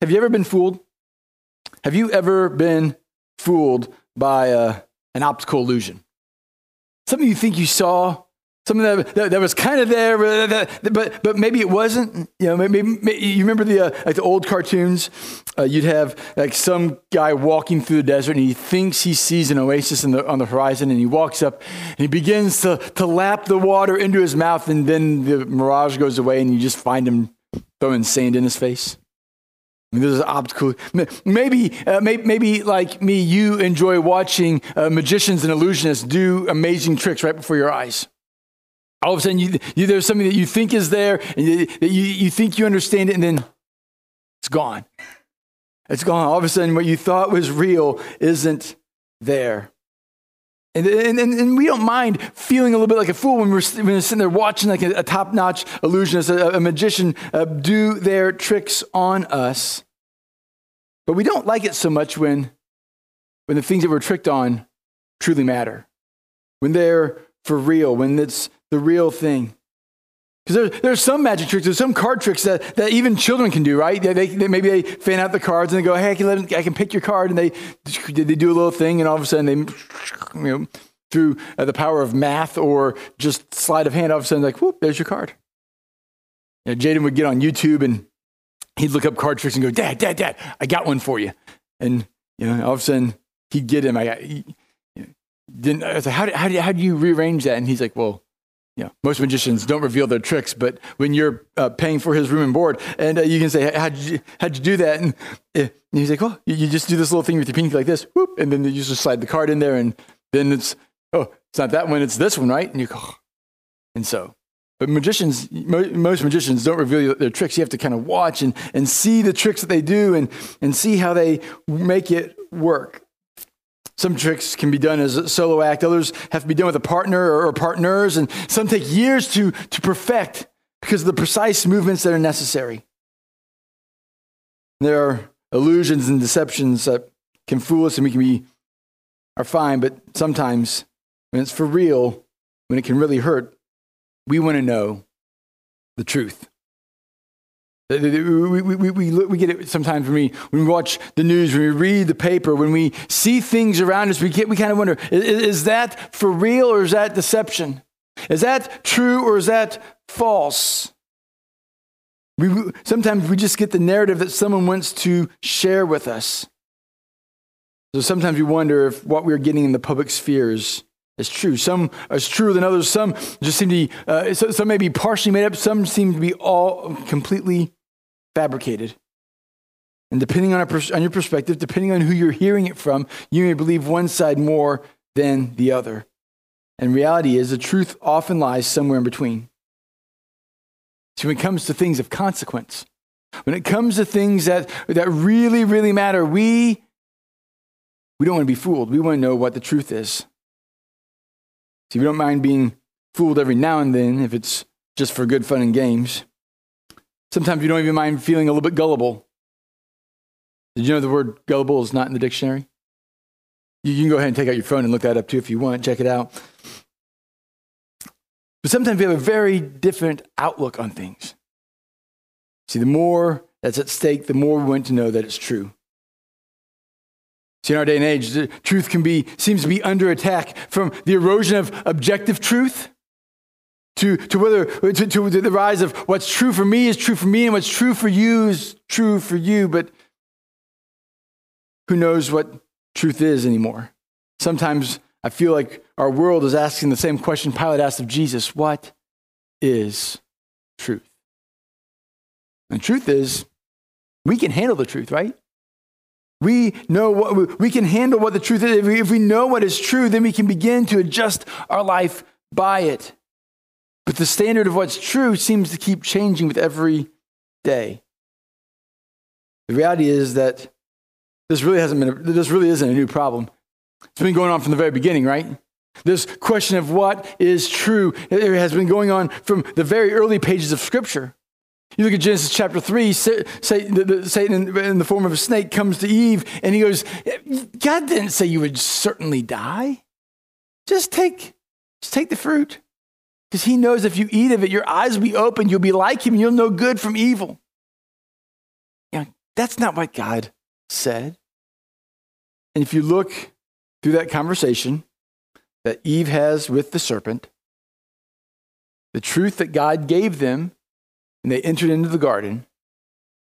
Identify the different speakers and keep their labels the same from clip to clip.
Speaker 1: have you ever been fooled? Have you ever been fooled by uh, an optical illusion? Something you think you saw, something that, that, that was kind of there, but, but, maybe it wasn't. You know, maybe, maybe you remember the uh, like the old cartoons. Uh, you'd have like some guy walking through the desert, and he thinks he sees an oasis the, on the horizon, and he walks up and he begins to to lap the water into his mouth, and then the mirage goes away, and you just find him throwing sand in his face. There's optical. Maybe, uh, maybe, maybe, like me, you enjoy watching uh, magicians and illusionists do amazing tricks right before your eyes. All of a sudden, you, you, there's something that you think is there, and you, you, you think you understand it, and then it's gone. It's gone. All of a sudden, what you thought was real isn't there. And, and, and, we don't mind feeling a little bit like a fool when we're, when we're sitting there watching like a, a top notch illusionist, a, a magician uh, do their tricks on us. But we don't like it so much when, when the things that we're tricked on truly matter, when they're for real, when it's the real thing. Because there, there's some magic tricks, there's some card tricks that, that even children can do, right? They, they, maybe they fan out the cards and they go, hey, I can, I can pick your card. And they, they do a little thing, and all of a sudden they, you know, through uh, the power of math or just sleight of hand, all of a sudden, like, whoop, there's your card. You know, Jaden would get on YouTube and he'd look up card tricks and go, Dad, Dad, Dad, I got one for you. And, you know, all of a sudden he'd get him. I got, he, you know, didn't, I was like, how do, how, do, how do you rearrange that? And he's like, well, you know, most magicians don't reveal their tricks, but when you're uh, paying for his room and board, and uh, you can say, "How'd you how'd you do that?" And, uh, and he's like, "Well, you, you, just do this little thing with your pinky like this, whoop, and then you just slide the card in there, and then it's oh, it's not that one, it's this one, right?" And you go, oh. and so. But magicians, most magicians don't reveal their tricks. You have to kind of watch and, and see the tricks that they do and, and see how they make it work. Some tricks can be done as a solo act, others have to be done with a partner or partners, and some take years to, to perfect because of the precise movements that are necessary. There are illusions and deceptions that can fool us and we can be are fine, but sometimes when it's for real, when it can really hurt, we want to know the truth. We, we, we, we, get it sometimes when we, when we watch the news, when we read the paper, when we see things around us, we, get, we kind of wonder is, is that for real or is that deception? Is that true or is that false? We, sometimes we just get the narrative that someone wants to share with us. So sometimes we wonder if what we're getting in the public spheres is true. Some is truer than others. Some just seem to be, uh, some may be partially made up. Some seem to be all completely fabricated. And depending on, on your perspective, depending on who you're hearing it from, you may believe one side more than the other. And reality is, the truth often lies somewhere in between. So when it comes to things of consequence, when it comes to things that, that really, really matter, we, we don't want to be fooled. We want to know what the truth is. See, we don't mind being fooled every now and then if it's just for good fun and games. Sometimes you don't even mind feeling a little bit gullible. Did you know the word gullible is not in the dictionary? You can go ahead and take out your phone and look that up too if you want. Check it out. But sometimes we have a very different outlook on things. See, the more that's at stake, the more we want to know that it's true. See, in our day and age, the truth can be, seems to be under attack from the erosion of objective truth to, to whether to, to the rise of what's true for me is true for me and what's true for you is true for you but who knows what truth is anymore? Sometimes i feel like our world is asking the same question pilate asked of jesus what is truth? And truth is we can handle the truth right we know what we can handle what the truth is if we, if we know what is true then we can begin to adjust our life by it but the standard of what's true seems to keep changing with every day. The reality is that this really hasn't been, a, this really isn't a new problem. It's been going on from the very beginning, right? This question of what is true it has been going on from the very early pages of Scripture. You look at Genesis chapter 3, Satan in the form of a snake comes to Eve and he goes, God didn't say you would certainly die. Just take, just take the fruit. Because he knows if you eat of it, your eyes will be open, you'll be like him, you'll know good from evil. Yeah, That's not what God said. And if you look through that conversation that Eve has with the serpent, the truth that God gave them and they entered into the garden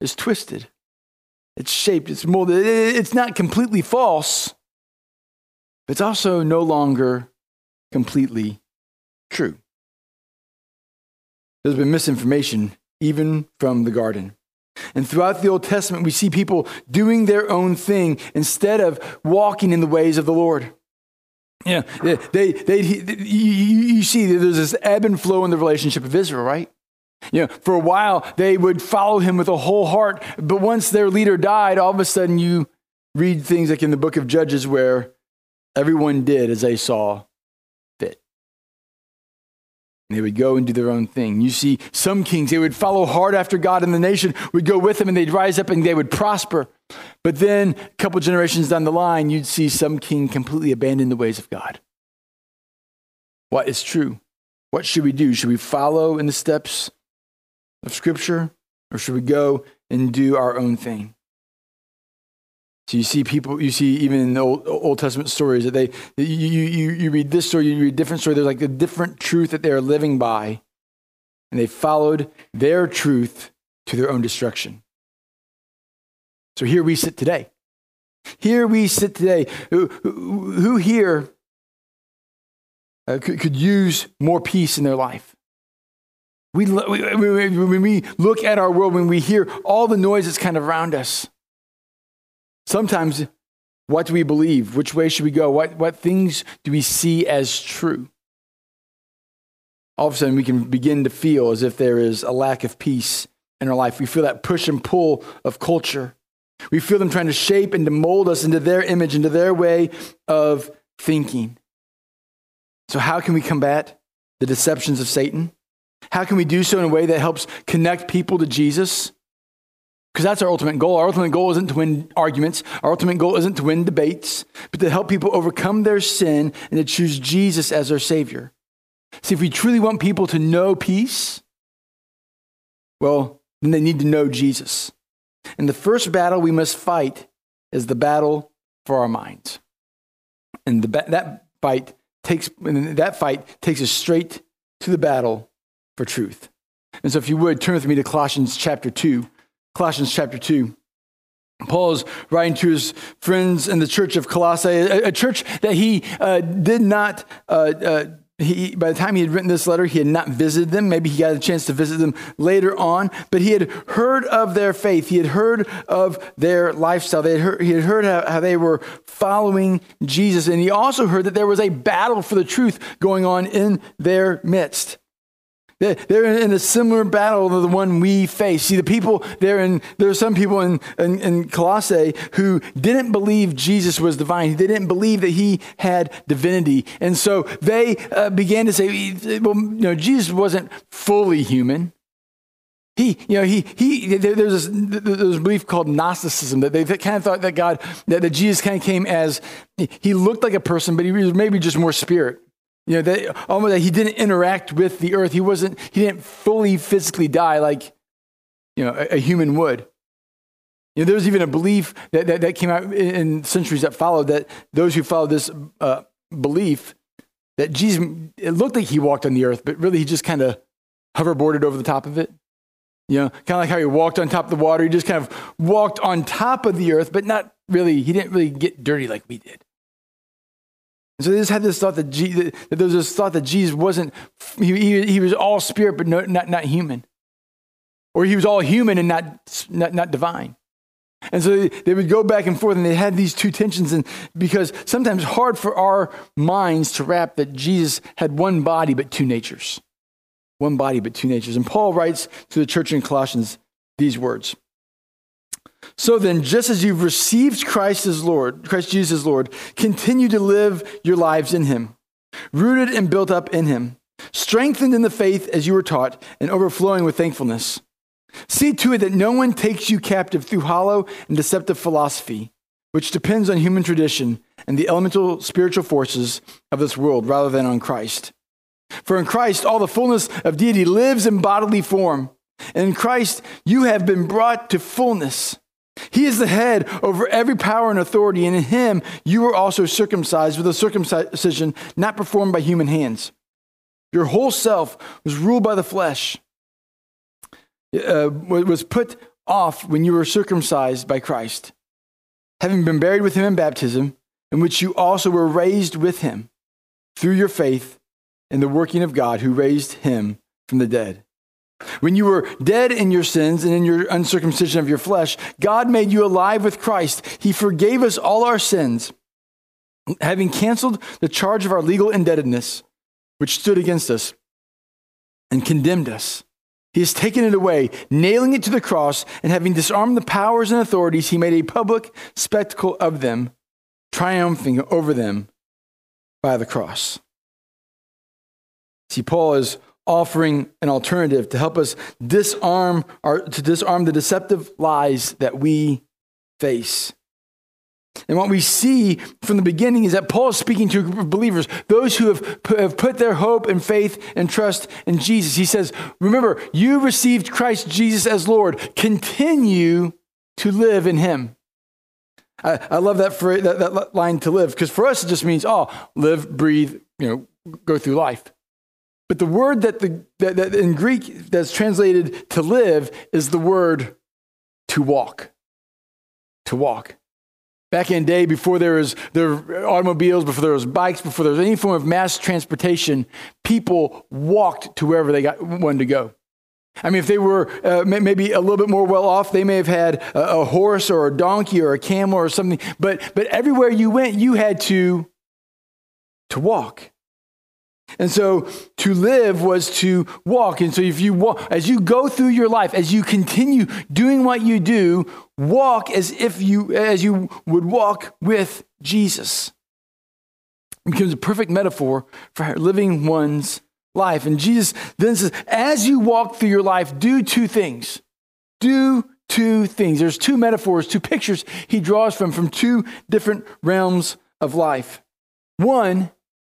Speaker 1: is twisted. It's shaped, it's molded. It's not completely false, but it's also no longer completely true. There's been misinformation even from the garden. And throughout the Old Testament, we see people doing their own thing instead of walking in the ways of the Lord. Yeah, they, they, they, you, you see there's this ebb and flow in the relationship of Israel, right? You know, for a while, they would follow him with a whole heart, but once their leader died, all of a sudden you read things like in the book of Judges where everyone did as they saw fit. And they would go and do their own thing. You see, some kings, they would follow hard after God, and the nation would go with them, and they'd rise up and they would prosper. But then, a couple generations down the line, you'd see some king completely abandon the ways of God. What is true? What should we do? Should we follow in the steps of Scripture, or should we go and do our own thing? So you see people, you see even in the Old, Old Testament stories that they, you, you, you read this story, you read a different story. There's like a different truth that they are living by. And they followed their truth to their own destruction. So here we sit today. Here we sit today. Who, who, who here uh, could, could use more peace in their life? We, we when we look at our world, when we hear all the noise that's kind of around us, Sometimes, what do we believe? Which way should we go? What, what things do we see as true? All of a sudden, we can begin to feel as if there is a lack of peace in our life. We feel that push and pull of culture. We feel them trying to shape and to mold us into their image, into their way of thinking. So, how can we combat the deceptions of Satan? How can we do so in a way that helps connect people to Jesus? Because that's our ultimate goal. Our ultimate goal isn't to win arguments. Our ultimate goal isn't to win debates, but to help people overcome their sin and to choose Jesus as their Savior. See, if we truly want people to know peace, well, then they need to know Jesus. And the first battle we must fight is the battle for our minds. And the, that fight takes that fight takes us straight to the battle for truth. And so if you would turn with me to Colossians chapter 2. Colossians chapter 2. Paul is writing to his friends in the church of Colossae, a, a church that he uh, did not, uh, uh, he, by the time he had written this letter, he had not visited them. Maybe he got a chance to visit them later on, but he had heard of their faith. He had heard of their lifestyle. Had heard, he had heard how, how they were following Jesus, and he also heard that there was a battle for the truth going on in their midst. They're in a similar battle to the one we face. See, the people there, in there are some people in, in, in, Colossae who didn't believe Jesus was divine. They didn't believe that he had divinity. And so they uh, began to say, well, you know, Jesus wasn't fully human. He, you know, he, he, there's this, there's belief called Gnosticism that they kind of thought that God, that, that Jesus kind of came as, he looked like a person, but he was maybe just more spirit. You know, that almost that he didn't interact with the earth. He wasn't, he didn't fully physically die like, you know, a, a human would. You know, there was even a belief that, that, that came out in, in, centuries that followed that those who followed this uh, belief that Jesus, it looked like he walked on the earth, but really he just kind of hoverboarded over the top of it. You know, kind of like how he walked on top of the water. He just kind of walked on top of the earth, but not really, he didn't really get dirty like we did. And so they just had this thought that, Jesus, that there was this thought that Jesus wasn't, he, he, he was all spirit, but no, not, not human. Or he was all human and not, not, not divine. And so they, would go back and forth and they had these two tensions. And because sometimes it's hard for our minds to wrap that Jesus had one body, but two natures. One body, but two natures. And Paul writes to the church in Colossians these words so then, just as you've received Christ as Lord, Christ Jesus as Lord, continue to live your lives in him, rooted and built up in him, strengthened in the faith as you were taught, and overflowing with thankfulness. See to it that no one takes you captive through hollow and deceptive philosophy, which depends on human tradition and the elemental spiritual forces of this world rather than on Christ. For in Christ, all the fullness of deity lives in bodily form. And in Christ, you have been brought to fullness He is the head over every power and authority, and in him you were also circumcised with a circumcision not performed by human hands. Your whole self was ruled by the flesh, uh, was put off when you were circumcised by Christ, having been buried with him in baptism, in which you also were raised with him through your faith in the working of God who raised him from the dead. When you were dead in your sins and in your uncircumcision of your flesh, God made you alive with Christ. He forgave us all our sins, having canceled the charge of our legal indebtedness, which stood against us and condemned us. He has taken it away, nailing it to the cross, and having disarmed the powers and authorities, he made a public spectacle of them, triumphing over them by the cross. See, Paul is offering an alternative to help us disarm our, to disarm the deceptive lies that we face. And what we see from the beginning is that Paul is speaking to a group of believers, those who have put, have put their hope and faith and trust in Jesus. He says, Remember, you received Christ Jesus as Lord. Continue to live in him. I, I love that, phrase, that, that line to live, because for us it just means, oh, live, breathe, you know, go through life. But the word that, the, that, that in Greek that's translated to live is the word to walk. To walk. Back in the day, before there was there automobiles, before there was bikes, before there was any form of mass transportation, people walked to wherever they got, wanted to go. I mean, if they were uh, maybe a little bit more well off, they may have had a, a, horse or a donkey or a camel or something. But, but everywhere you went, you had to, to walk. And so to live was to walk. And so if you walk, as you go through your life, as you continue doing what you do, walk as if you, as you would walk with Jesus. It becomes a perfect metaphor for living one's life. And Jesus then says, as you walk through your life, do two things. Do two things. There's two metaphors, two pictures he draws from, from two different realms of life. One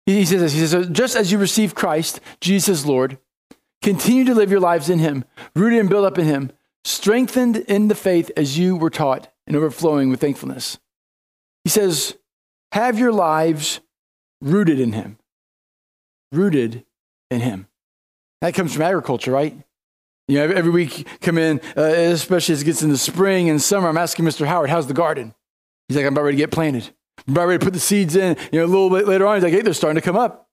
Speaker 1: he says this, he says, just as you receive Christ, Jesus Lord, continue to live your lives in him, rooted and built up in him, strengthened in the faith as you were taught and overflowing with thankfulness. He says, have your lives rooted in him. Rooted in him. That comes from agriculture, right? You know, every week come in, uh, especially as it gets into spring and summer, I'm asking Mr. Howard, how's the garden? He's like, I'm about ready to get planted about ready to put the seeds in. You know, a little bit later on, he's like, hey, they're starting to come up.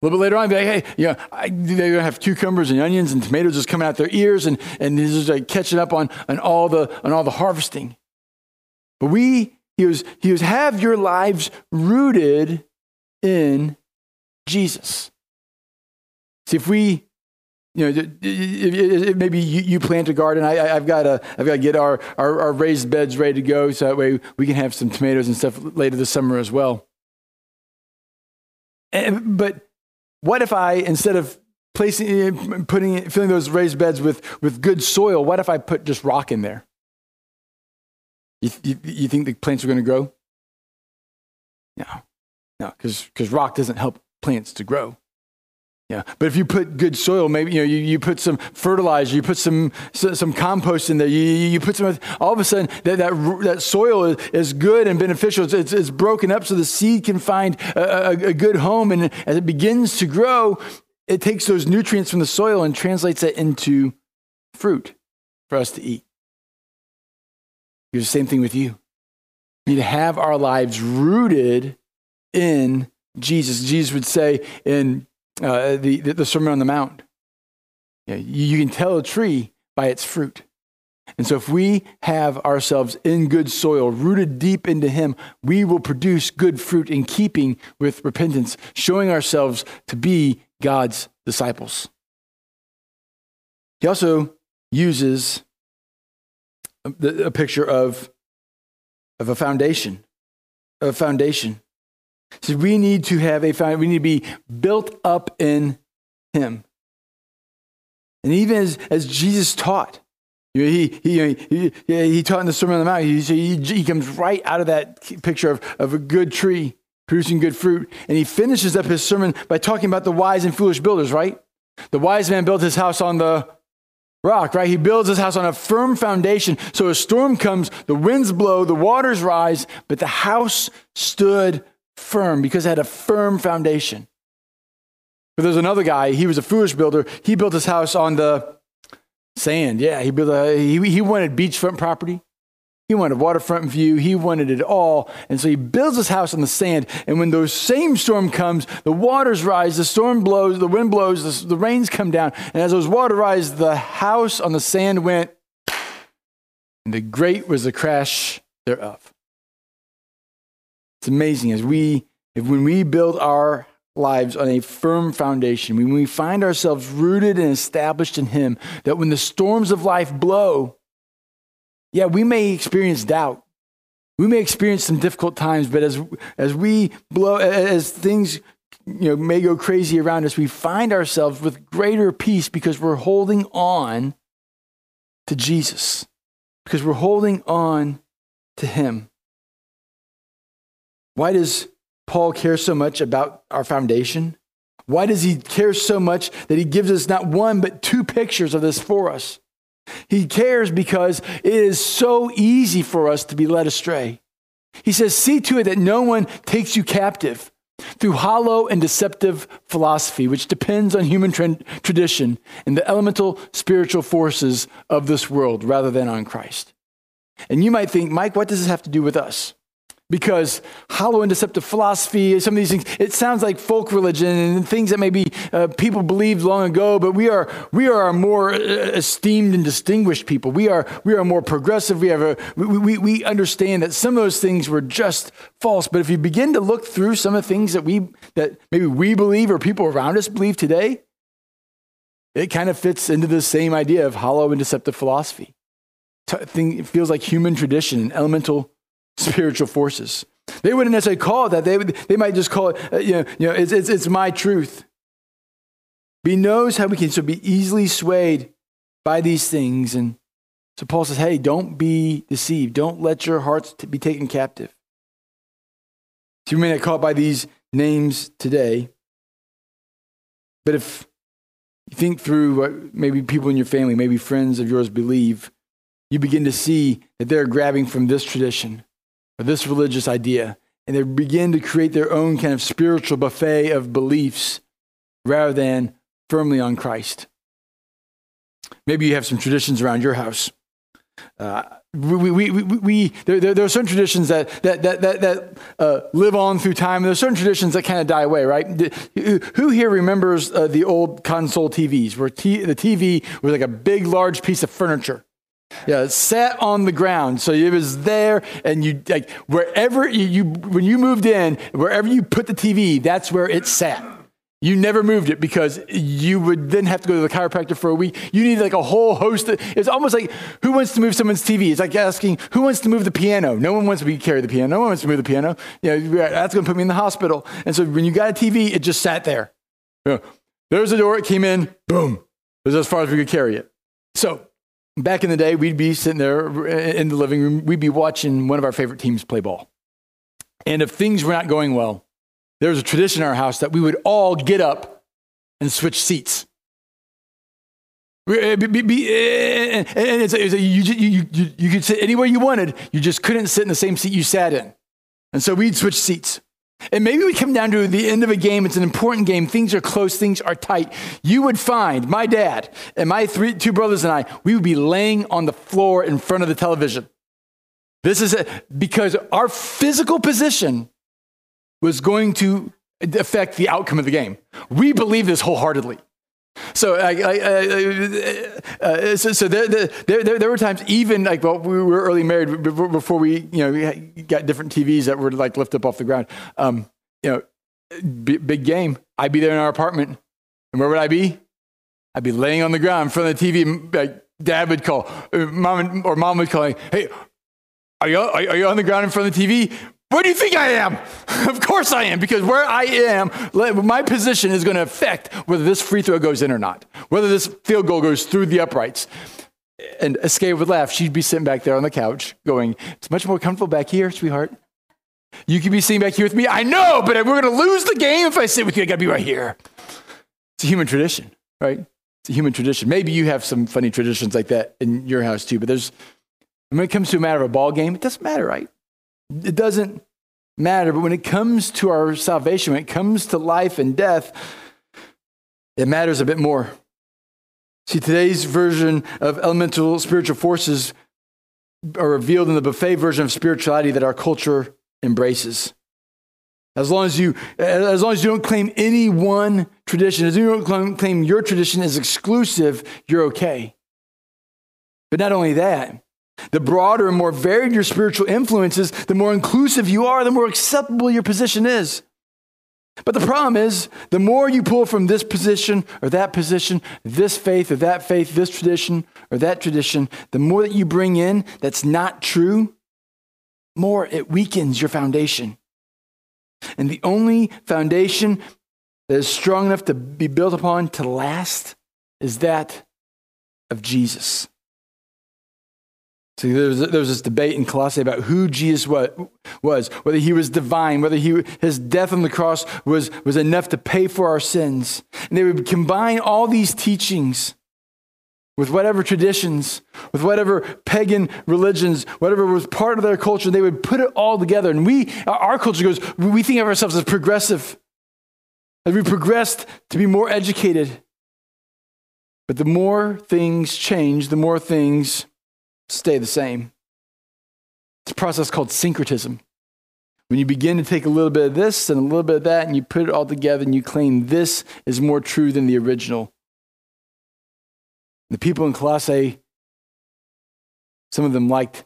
Speaker 1: A little bit later on, be like, hey, you know, I, they're to have cucumbers and onions and tomatoes just coming out their ears, and, and he's just like catching up on, on, all the, on all the harvesting. But we, he was, he was, have your lives rooted in Jesus. See, if we you know, maybe you, plant a garden. I, have got to, I've got to get our, our, our, raised beds ready to go, so that way we can have some tomatoes and stuff later this summer as well. And, but what if I, instead of placing, putting, filling those raised beds with, with good soil, what if I put just rock in there? You, you, you think the plants are going to grow? No, no, because rock doesn't help plants to grow. Yeah, but if you put good soil, maybe you know you, you put some fertilizer, you put some some compost in there, you, you put some. All of a sudden, that that, that soil is, is good and beneficial. It's, it's, it's, broken up so the seed can find a, a, a good home, and as it begins to grow, it takes those nutrients from the soil and translates it into fruit for us to eat. It's the same thing with you. We need to have our lives rooted in Jesus. Jesus would say in uh, the, the Sermon on the Mount. Yeah, you can tell a tree by its fruit. And so, if we have ourselves in good soil, rooted deep into Him, we will produce good fruit in keeping with repentance, showing ourselves to be God's disciples. He also uses a, a picture of, of a foundation, a foundation. So we need to have a foundation. We need to be built up in Him. And even as, as Jesus taught, he, he, he, he, taught in the Sermon on the Mount, he, he, he comes right out of that picture of, of a good tree producing good fruit. And he finishes up his sermon by talking about the wise and foolish builders, right? The wise man built his house on the rock, right? He builds his house on a firm foundation. So a storm comes, the winds blow, the waters rise, but the house stood firm because it had a firm foundation. But there's another guy, he was a foolish builder. He built his house on the sand. Yeah, he, built a, he, he wanted beachfront property. He wanted waterfront view. He wanted it all. And so he builds his house on the sand. And when those same storm comes, the waters rise, the storm blows, the wind blows, the, the rains come down. And as those waters rise, the house on the sand went, and the great was the crash thereof. It's amazing as we, if when we build our lives on a firm foundation, when we find ourselves rooted and established in Him, that when the storms of life blow, yeah, we may experience doubt. We may experience some difficult times, but as, as we blow, as things you know, may go crazy around us, we find ourselves with greater peace because we're holding on to Jesus, because we're holding on to Him. Why does Paul care so much about our foundation? Why does he care so much that he gives us not one, but two pictures of this for us? He cares because it is so easy for us to be led astray. He says, See to it that no one takes you captive through hollow and deceptive philosophy, which depends on human tra- tradition and the elemental spiritual forces of this world rather than on Christ. And you might think, Mike, what does this have to do with us? Because hollow and deceptive philosophy, some of these things, it sounds like folk religion and things that maybe uh, people believed long ago, but we are, we are more uh, esteemed and distinguished people. We are, we are more progressive. We, have a, we, we, we understand that some of those things were just false. But if you begin to look through some of the things that, we, that maybe we believe or people around us believe today, it kind of fits into the same idea of hollow and deceptive philosophy. It feels like human tradition and elemental spiritual forces. They wouldn't necessarily call it that. They, would, they might just call it, uh, you know, you know it's, it's, it's my truth. He knows how we can so be easily swayed by these things. And so Paul says, hey, don't be deceived. Don't let your hearts t- be taken captive. So you may not call it by these names today. But if you think through what maybe people in your family, maybe friends of yours believe, you begin to see that they're grabbing from this tradition or this religious idea, and they begin to create their own kind of spiritual buffet of beliefs rather than firmly on Christ. Maybe you have some traditions around your house. Uh, we, we, we, we, there, there, are certain traditions that, that, that, that, that uh, live on through time, there are certain traditions that kind of die away, right? Who here remembers uh, the old console TVs, where t- the TV was like a big, large piece of furniture? Yeah, it sat on the ground. So it was there, and you like wherever you, you when you moved in, wherever you put the TV, that's where it sat. You never moved it because you would then have to go to the chiropractor for a week. You need like a whole host. Of, it's almost like who wants to move someone's TV? It's like asking who wants to move the piano. No one wants to carry the piano. No one wants to move the piano. You know, that's going to put me in the hospital. And so when you got a TV, it just sat there. You know, there's a door. It came in. Boom. It was as far as we could carry it. So back in the day, we'd be sitting there in the living room, we'd be watching one of our favorite teams play ball. And if things were not going well, there was a tradition in our house that we would all get up and switch seats. And it's, it's you, you, you could sit anywhere you wanted, you just couldn't sit in the same seat you sat in. And so we'd switch seats. And maybe we come down to the end of a game. It's an important game. Things are close. Things are tight. You would find my dad and my three, two brothers and I, we would be laying on the floor in front of the television. This is a, because our physical position was going to affect the outcome of the game. We believe this wholeheartedly. So, I, I, uh, uh, so, so there, there, there, were times, even like well, we were early married before we, you know, we got different TVs that were like lift up off the ground. Um, you know, b- big game. I'd be there in our apartment, and where would I be? I'd be laying on the ground in front of the TV. Like Dad would call, uh, mom or mom would call, "Hey, are you are you on the ground in front of the TV? Where do you think I am? of course I am, because where I am, my position is going to affect whether this free throw goes in or not, whether this field goal goes through the uprights. And Escape would laugh. She'd be sitting back there on the couch going, It's much more comfortable back here, sweetheart. You could be sitting back here with me. I know, but we're going to lose the game if I sit with you. I got to be right here. It's a human tradition, right? It's a human tradition. Maybe you have some funny traditions like that in your house too, but there's, when it comes to a matter of a ball game, it doesn't matter, right? It doesn't matter. But when it comes to our salvation, when it comes to life and death, it matters a bit more. See, today's version of elemental spiritual forces are revealed in the buffet version of spirituality that our culture embraces. As long as you, as long as you don't claim any one tradition, as you don't claim your tradition is exclusive, you're okay. But not only that, the broader and more varied your spiritual influences, the more inclusive you are, the more acceptable your position is. But the problem is, the more you pull from this position or that position, this faith or that faith, this tradition or that tradition, the more that you bring in that's not true, more it weakens your foundation. And the only foundation that is strong enough to be built upon to last is that of Jesus. So there was, there was this debate in Colossae about who Jesus was, whether he was divine, whether he, his death on the cross was, was enough to pay for our sins. And they would combine all these teachings with whatever traditions, with whatever pagan religions, whatever was part of their culture, they would put it all together. And we, our culture goes, we think of ourselves as progressive, as we progressed to be more educated. But the more things change, the more things stay the same. It's a process called syncretism. When you begin to take a little bit of this and a little bit of that and you put it all together and you claim this is more true than the original. The people in Colossae, some of them liked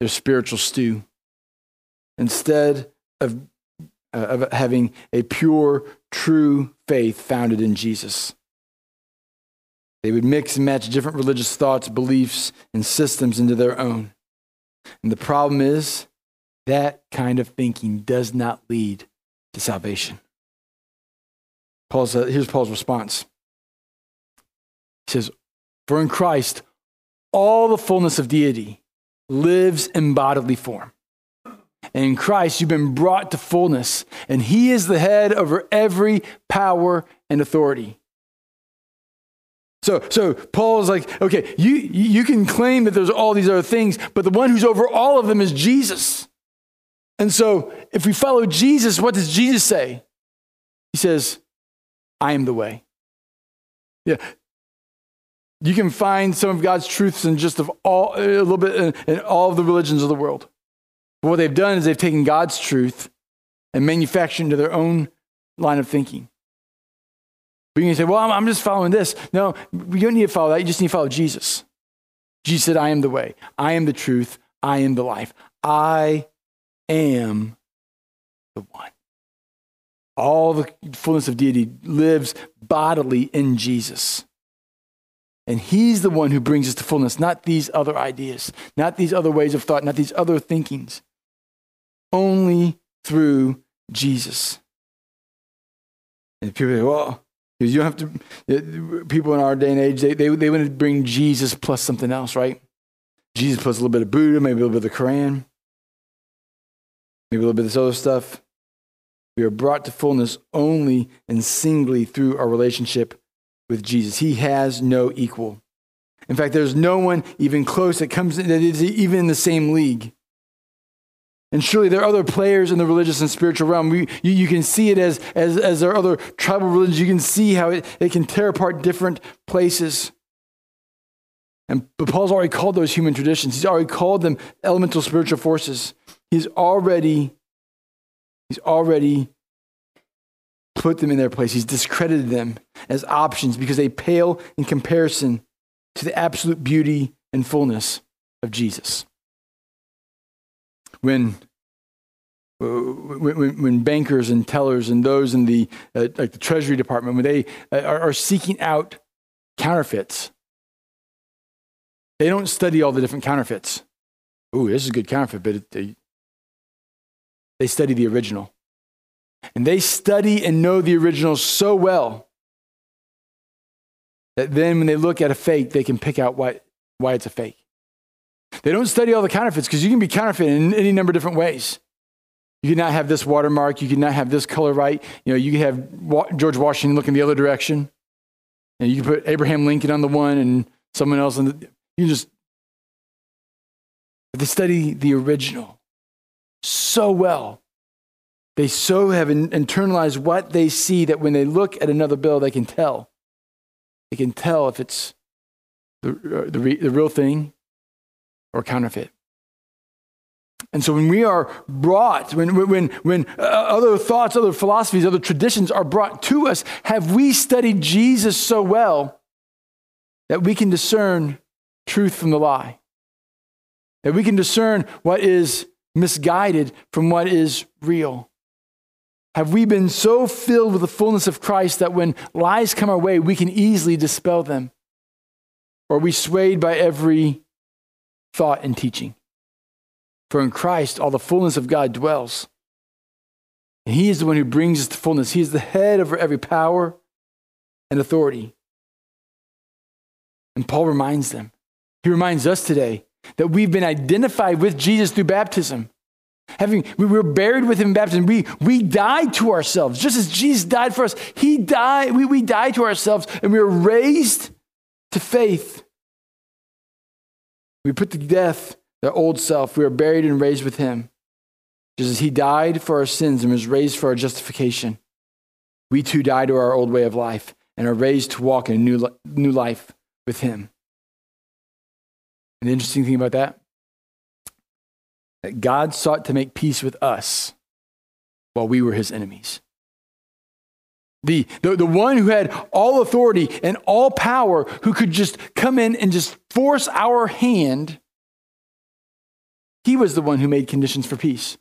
Speaker 1: their spiritual stew. Instead of, uh, of having a pure, true faith founded in Jesus. They would mix and match different religious thoughts, beliefs, and systems into their own. And the problem is that kind of thinking does not lead to salvation. Paul's, uh, here's Paul's response. He says, For in Christ, all the fullness of deity lives in bodily form. And in Christ, you've been brought to fullness, and He is the head over every power and authority. So, so Paul's like, okay, you, you can claim that there's all these other things, but the one who's over all of them is Jesus. And so if we follow Jesus, what does Jesus say? He says, I am the way. Yeah. You can find some of God's truths in just of all, a little bit in, in all of the religions of the world. But what they've done is they've taken God's truth and manufactured into their own line of thinking. But you can say, well, I'm, I'm just following this. No, you don't need to follow that. You just need to follow Jesus. Jesus said, I am the way, I am the truth, I am the life. I am the one. All the fullness of deity lives bodily in Jesus. And he's the one who brings us to fullness, not these other ideas, not these other ways of thought, not these other thinkings. Only through Jesus. And people say, well, because you have to, eh, people in our day and age, they, they, they want to bring Jesus plus something else, right? Jesus plus a little bit of Buddha, maybe a little bit of the Quran, maybe a little bit of this other stuff. We are brought to fullness only and singly through our relationship with Jesus. He has no equal. In fact, there's no one even close that comes that is even in the same league. And surely there are other players in the religious and spiritual realm. We, you, you, can see it as, as, as there are other tribal religions. You can see how it, it can tear apart different places. And, but Paul's already called those human traditions. He's already called them elemental spiritual forces. He's already, he's already put them in their place. He's discredited them as options because they pale in comparison to the absolute beauty and fullness of Jesus when when, when, bankers and tellers and those in the uh, like the Treasury Department when they uh, are, are, seeking out counterfeits, they don't study all the different counterfeits. Oh, this is a good counterfeit, but it, they, they study the original, and they study and know the original so well that then when they look at a fake, they can pick out why why it's a fake. They don't study all the counterfeits because you can be counterfeit in any number of different ways. You can not have this watermark. You can not have this color right. You know, you can have George Washington looking the other direction. And you can put Abraham Lincoln on the one and someone else on the, you just, they study the original so well. They so have internalized what they see that when they look at another bill, they can tell. They can tell if it's the, uh, the, the real thing or counterfeit. And so when we are brought, when, when, when uh, other thoughts, other philosophies, other traditions are brought to us, have we studied Jesus so well that we can discern truth from the lie? That we can discern what is misguided from what is real? Have we been so filled with the fullness of Christ that when lies come our way, we can easily dispel them? Or are we swayed by every thought and teaching? For in Christ, all the fullness of God dwells. And He is the one who brings us to fullness. He is the head over every power and authority. And Paul reminds them, he reminds us today that we've been identified with Jesus through baptism. Having, we were buried with him in baptism. We, we died to ourselves. Just as Jesus died for us, he died, we, we died to ourselves and we were raised to faith. We put to death the old self. We are buried and raised with him. Just as he died for our sins and was raised for our justification, we too die to our old way of life and are raised to walk in a new, new life with him. And the interesting thing about that, that God sought to make peace with us while we were his enemies. The, the, the one who had all authority and all power, who could just come in and just force our hand he was the one who made conditions for peace.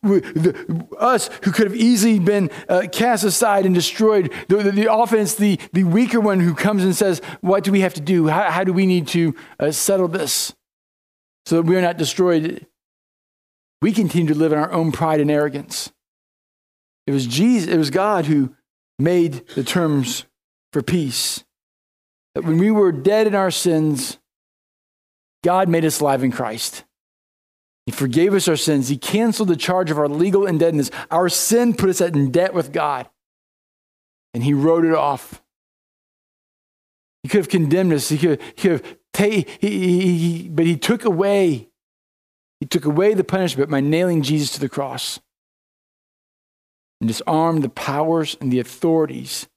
Speaker 1: We, the, us who could have easily been uh, cast aside and destroyed, the, the, the, offense, the, the weaker one who comes and says, What do we have to do? How, how do we need to uh, settle this so that we are not destroyed? We continue to live in our own pride and arrogance. It was Jesus, it was God who made the terms for peace. That when we were dead in our sins, God made us alive in Christ. He forgave us our sins. He canceled the charge of our legal indebtedness. Our sin put us in debt with God, and He wrote it off. He could have condemned us. He could, he could have ta- he, he, but He took away. He took away the punishment by nailing Jesus to the cross and disarmed the powers and the authorities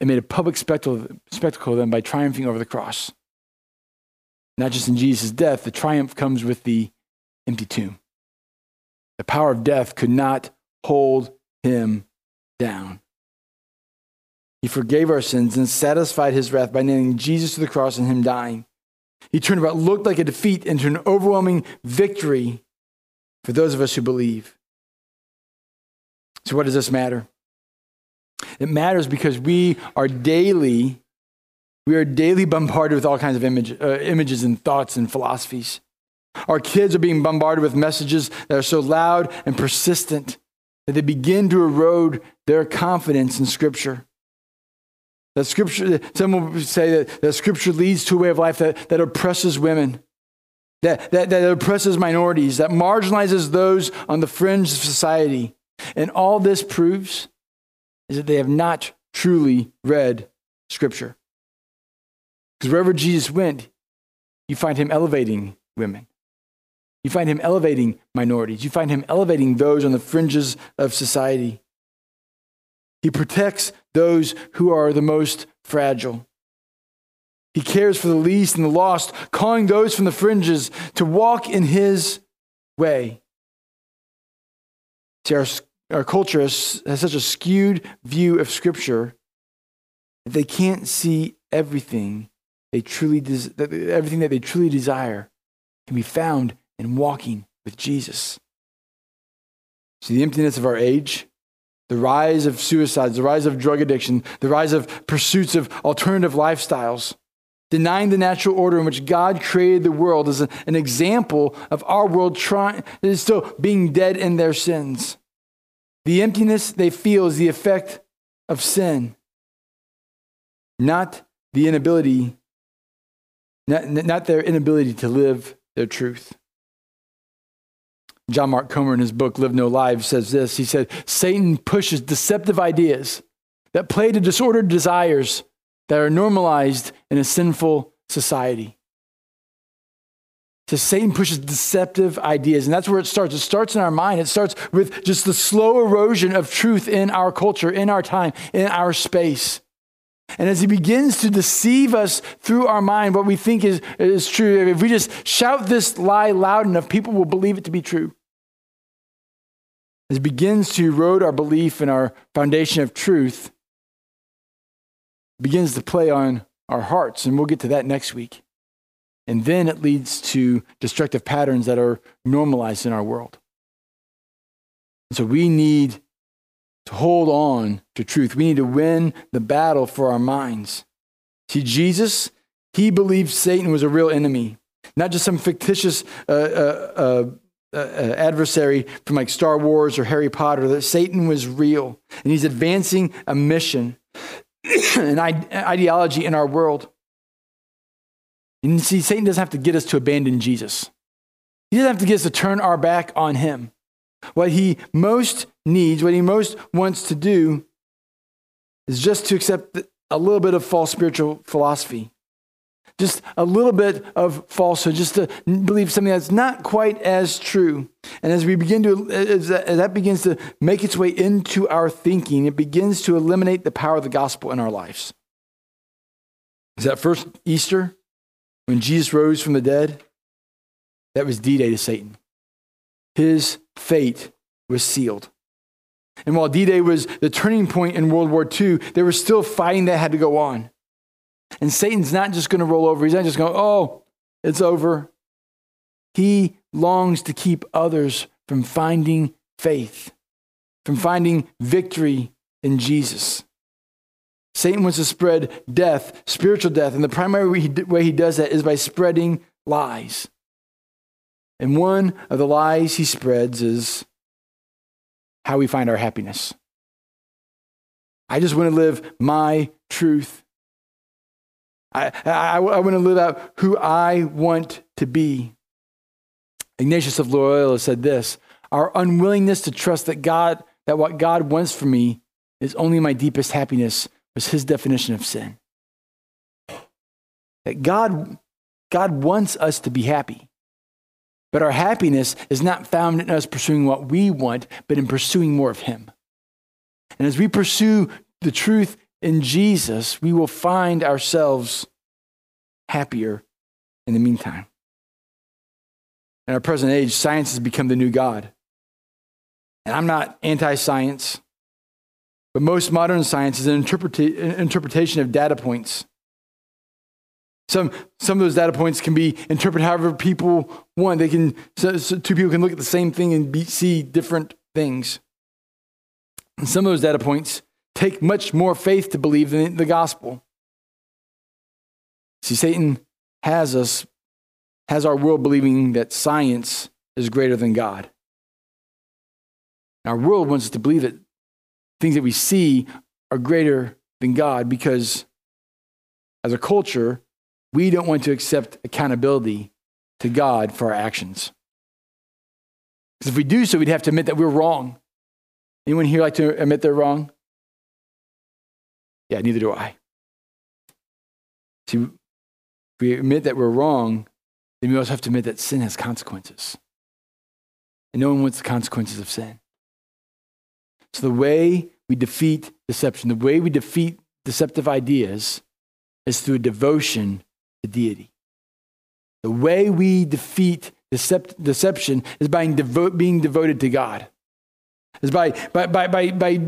Speaker 1: and made a public spectacle, of them by triumphing over the cross. Not just in Jesus' death, the triumph comes with the empty tomb. The power of death could not hold him down. He forgave our sins and satisfied his wrath by nailing Jesus to the cross and him dying. He turned what looked like a defeat into an overwhelming victory for those of us who believe. So, what does this matter? It matters because we are daily we are daily bombarded with all kinds of image, uh, images and thoughts and philosophies. Our kids are being bombarded with messages that are so loud and persistent that they begin to erode their confidence in Scripture. That Scripture, some will say that, that Scripture leads to a way of life that, that oppresses women, that, that, that oppresses minorities, that marginalizes those on the fringe of society. And all this proves is that they have not truly read Scripture. Because wherever Jesus went, you find him elevating women. You find him elevating minorities. You find him elevating those on the fringes of society. He protects those who are the most fragile. He cares for the least and the lost, calling those from the fringes to walk in his way. See, our, our culture has, has such a skewed view of Scripture that they can't see everything they truly des- everything that they truly desire can be found in walking with Jesus. See, the emptiness of our age, the rise of suicides, the rise of drug addiction, the rise of pursuits of alternative lifestyles, denying the natural order in which God created the world is an example of our world trying, is still being dead in their sins. The emptiness they feel is the effect of sin, not the inability not, not their inability to live their truth. John Mark Comer, in his book Live No Lies, says this He said, Satan pushes deceptive ideas that play to disordered desires that are normalized in a sinful society. So Satan pushes deceptive ideas, and that's where it starts. It starts in our mind. It starts with just the slow erosion of truth in our culture, in our time, in our space. And as he begins to deceive us through our mind, what we think is, is true, if we just shout this lie loud enough, people will believe it to be true. As it begins to erode our belief in our foundation of truth, begins to play on our hearts. And we'll get to that next week. And then it leads to destructive patterns that are normalized in our world. And so we need to hold on to truth. We need to win the battle for our minds. See, Jesus, he believed Satan was a real enemy, not just some fictitious uh, uh, uh, uh, adversary from like Star Wars or Harry Potter, that Satan was real. And he's advancing a mission, an ideology in our world. And see, Satan doesn't have to get us to abandon Jesus. He doesn't have to get us to turn our back on him. What he most needs, what he most wants to do, is just to accept a little bit of false spiritual philosophy. Just a little bit of falsehood, just to believe something that's not quite as true. And as we begin to, as that begins to make its way into our thinking, it begins to eliminate the power of the gospel in our lives. Is that first Easter? When Jesus rose from the dead, that was D Day to Satan. His fate was sealed. And while D Day was the turning point in World War II, there was still fighting that had to go on. And Satan's not just going to roll over, he's not just going, oh, it's over. He longs to keep others from finding faith, from finding victory in Jesus. Satan wants to spread death, spiritual death, and the primary way he, does that is by spreading lies. And one of the lies he spreads is how we find our happiness. I just want to live my truth. I, I, I want to live out who I want to be. Ignatius of Loyola said this Our unwillingness to trust that God, that what God wants for me is only my deepest happiness was his definition of sin. That God, God wants us to be happy. But our happiness is not found in us pursuing what we want, but in pursuing more of him. And as we pursue the truth in Jesus, we will find ourselves happier in the meantime. In our present age, science has become the new God. And I'm not anti science. But most modern science is an, interpreta- interpretation of data points. Some, some of those data points can be interpreted however people want. They can, so, so two people can look at the same thing and be, see different things. And some of those data points take much more faith to believe than the gospel. See, Satan has us, has our world believing that science is greater than God. Our world wants us to believe that things that we see are greater than God because as a culture, we don't want to accept accountability to God for our actions. Because if we do so, we'd have to admit that we're wrong. Anyone here like to admit they're wrong? Yeah, neither do I. See, if we admit that we're wrong, then we also have to admit that sin has consequences. And no one wants the consequences of sin. So the way we defeat deception, the way we defeat deceptive ideas is through devotion to deity. The way we defeat decept- deception is by devo- being devoted to God, is by, by, by, by, by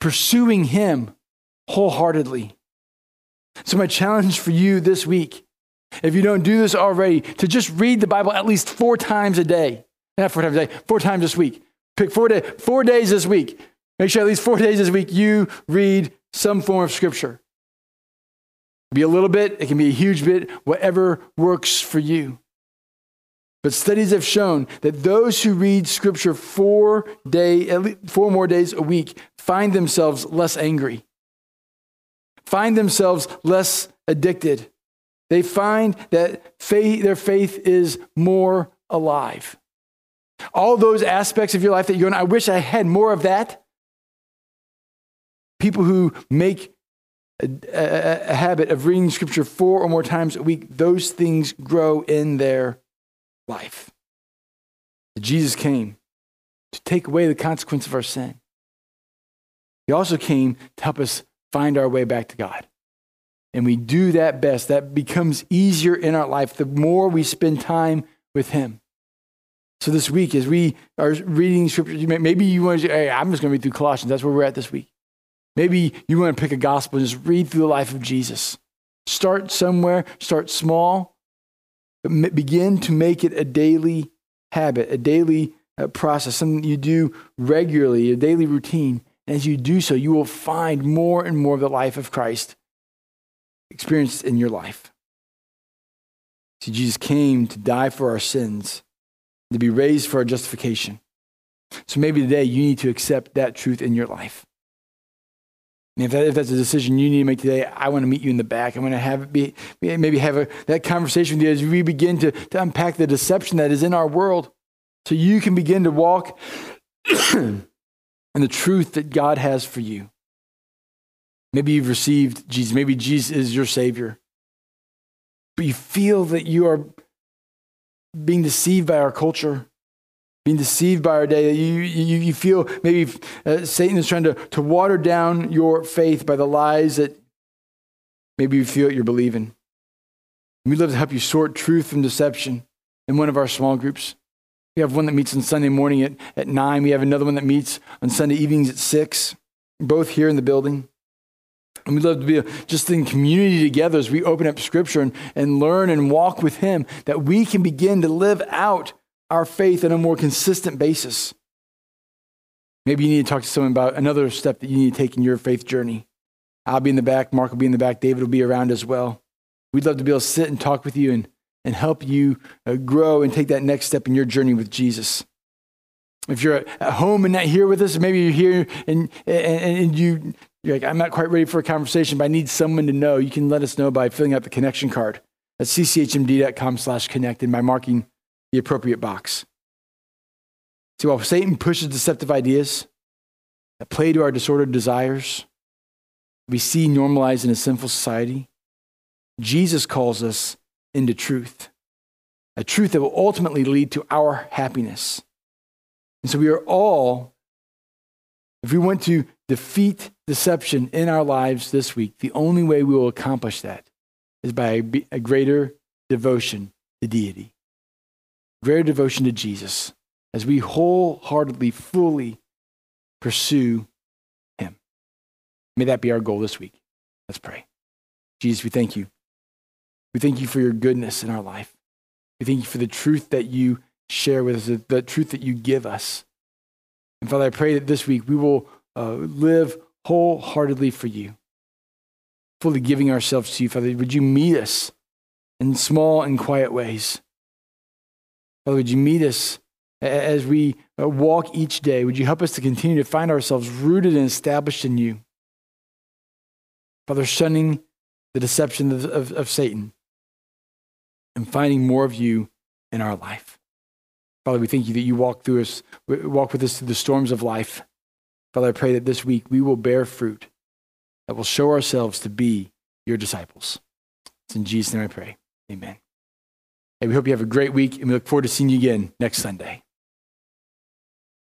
Speaker 1: pursuing Him wholeheartedly. So, my challenge for you this week, if you don't do this already, to just read the Bible at least four times a day. Not four times a day, four times this week. Pick four, day, four days this week. Make sure at least four days this week you read some form of scripture. It can be a little bit, it can be a huge bit, whatever works for you. But studies have shown that those who read scripture four, day, at least four more days a week find themselves less angry, find themselves less addicted. They find that faith, their faith is more alive. All those aspects of your life that you're going, I wish I had more of that people who make a, a, a, habit of reading scripture four or more times a week, those things grow in their life. Jesus came to take away the consequence of our sin. He also came to help us find our way back to God. And we do that best. That becomes easier in our life the more we spend time with Him. So this week, as we are reading scripture, maybe you want to, hey, I'm just going to read through Colossians. That's where we're at this week. Maybe you want to pick a gospel and just read through the life of Jesus. Start somewhere, start small, but begin to make it a daily habit, a daily uh, process, something you do regularly, a daily routine. As you do so, you will find more and more of the life of Christ experienced in your life. See, Jesus came to die for our sins to be raised for our justification. So maybe today you need to accept that truth in your life. And if, that, if that's a decision you need to make today, I want to meet you in the back. I want to have be, maybe have a, that conversation with you as we begin to, to unpack the deception that is in our world so you can begin to walk in the truth that God has for you. Maybe you've received Jesus. Maybe Jesus is your Savior. But you feel that you are being deceived by our culture, being deceived by our day. You, you, you feel maybe uh, Satan is trying to, to water down your faith by the lies that maybe you feel you're believing. We'd love to help you sort truth from deception in one of our small groups. We have one that meets on Sunday morning at, at 9. We have another one that meets on Sunday evenings at 6, both here in the building. And we love to be just in community together as we open up scripture and, and learn and walk with Him, that we can begin to live out our faith on a more consistent basis. Maybe you need to talk to someone about another step that you need to take in your faith journey. I'll be in the back, Mark will be in the back, David will be around as well. We'd love to be able to sit and talk with you and, and help you uh, grow and take that next step in your journey with Jesus. If you're at home and not here with us, maybe you're here and, and, and you you're like, I'm not quite ready for a conversation, but I need someone to know. You can let us know by filling out the connection card at cchmd.com slash connect and by marking the appropriate box. See, while Satan pushes deceptive ideas that play to our disordered desires, we see normalized in a sinful society, Jesus calls us into truth, a truth that will ultimately lead to our happiness. And so we are all, if we want to defeat deception in our lives this week, the only way we will accomplish that is by a greater devotion to deity, greater devotion to Jesus, as we wholeheartedly, fully pursue Him. May that be our goal this week. Let's pray. Jesus, we thank you. We thank you for your goodness in our life. We thank you for the truth that you share with us, the, truth that you give us. And Father, I pray that this week we will uh, live wholeheartedly for you, fully giving ourselves to you, Father. Would you meet us in small and quiet ways? Father, would you meet us as we uh, walk each day? Would you help us to continue to find ourselves rooted and established in you? Father, shunning the deception of, of, of Satan and finding more of you in our life. Father, we thank you that you walk through us, walk with us through the storms of life. Father, I pray that this week we will bear fruit that will show ourselves to be your disciples. It's in Jesus' name I pray. Amen. Hey, we hope you have a great week, and we look forward to seeing you again next Sunday.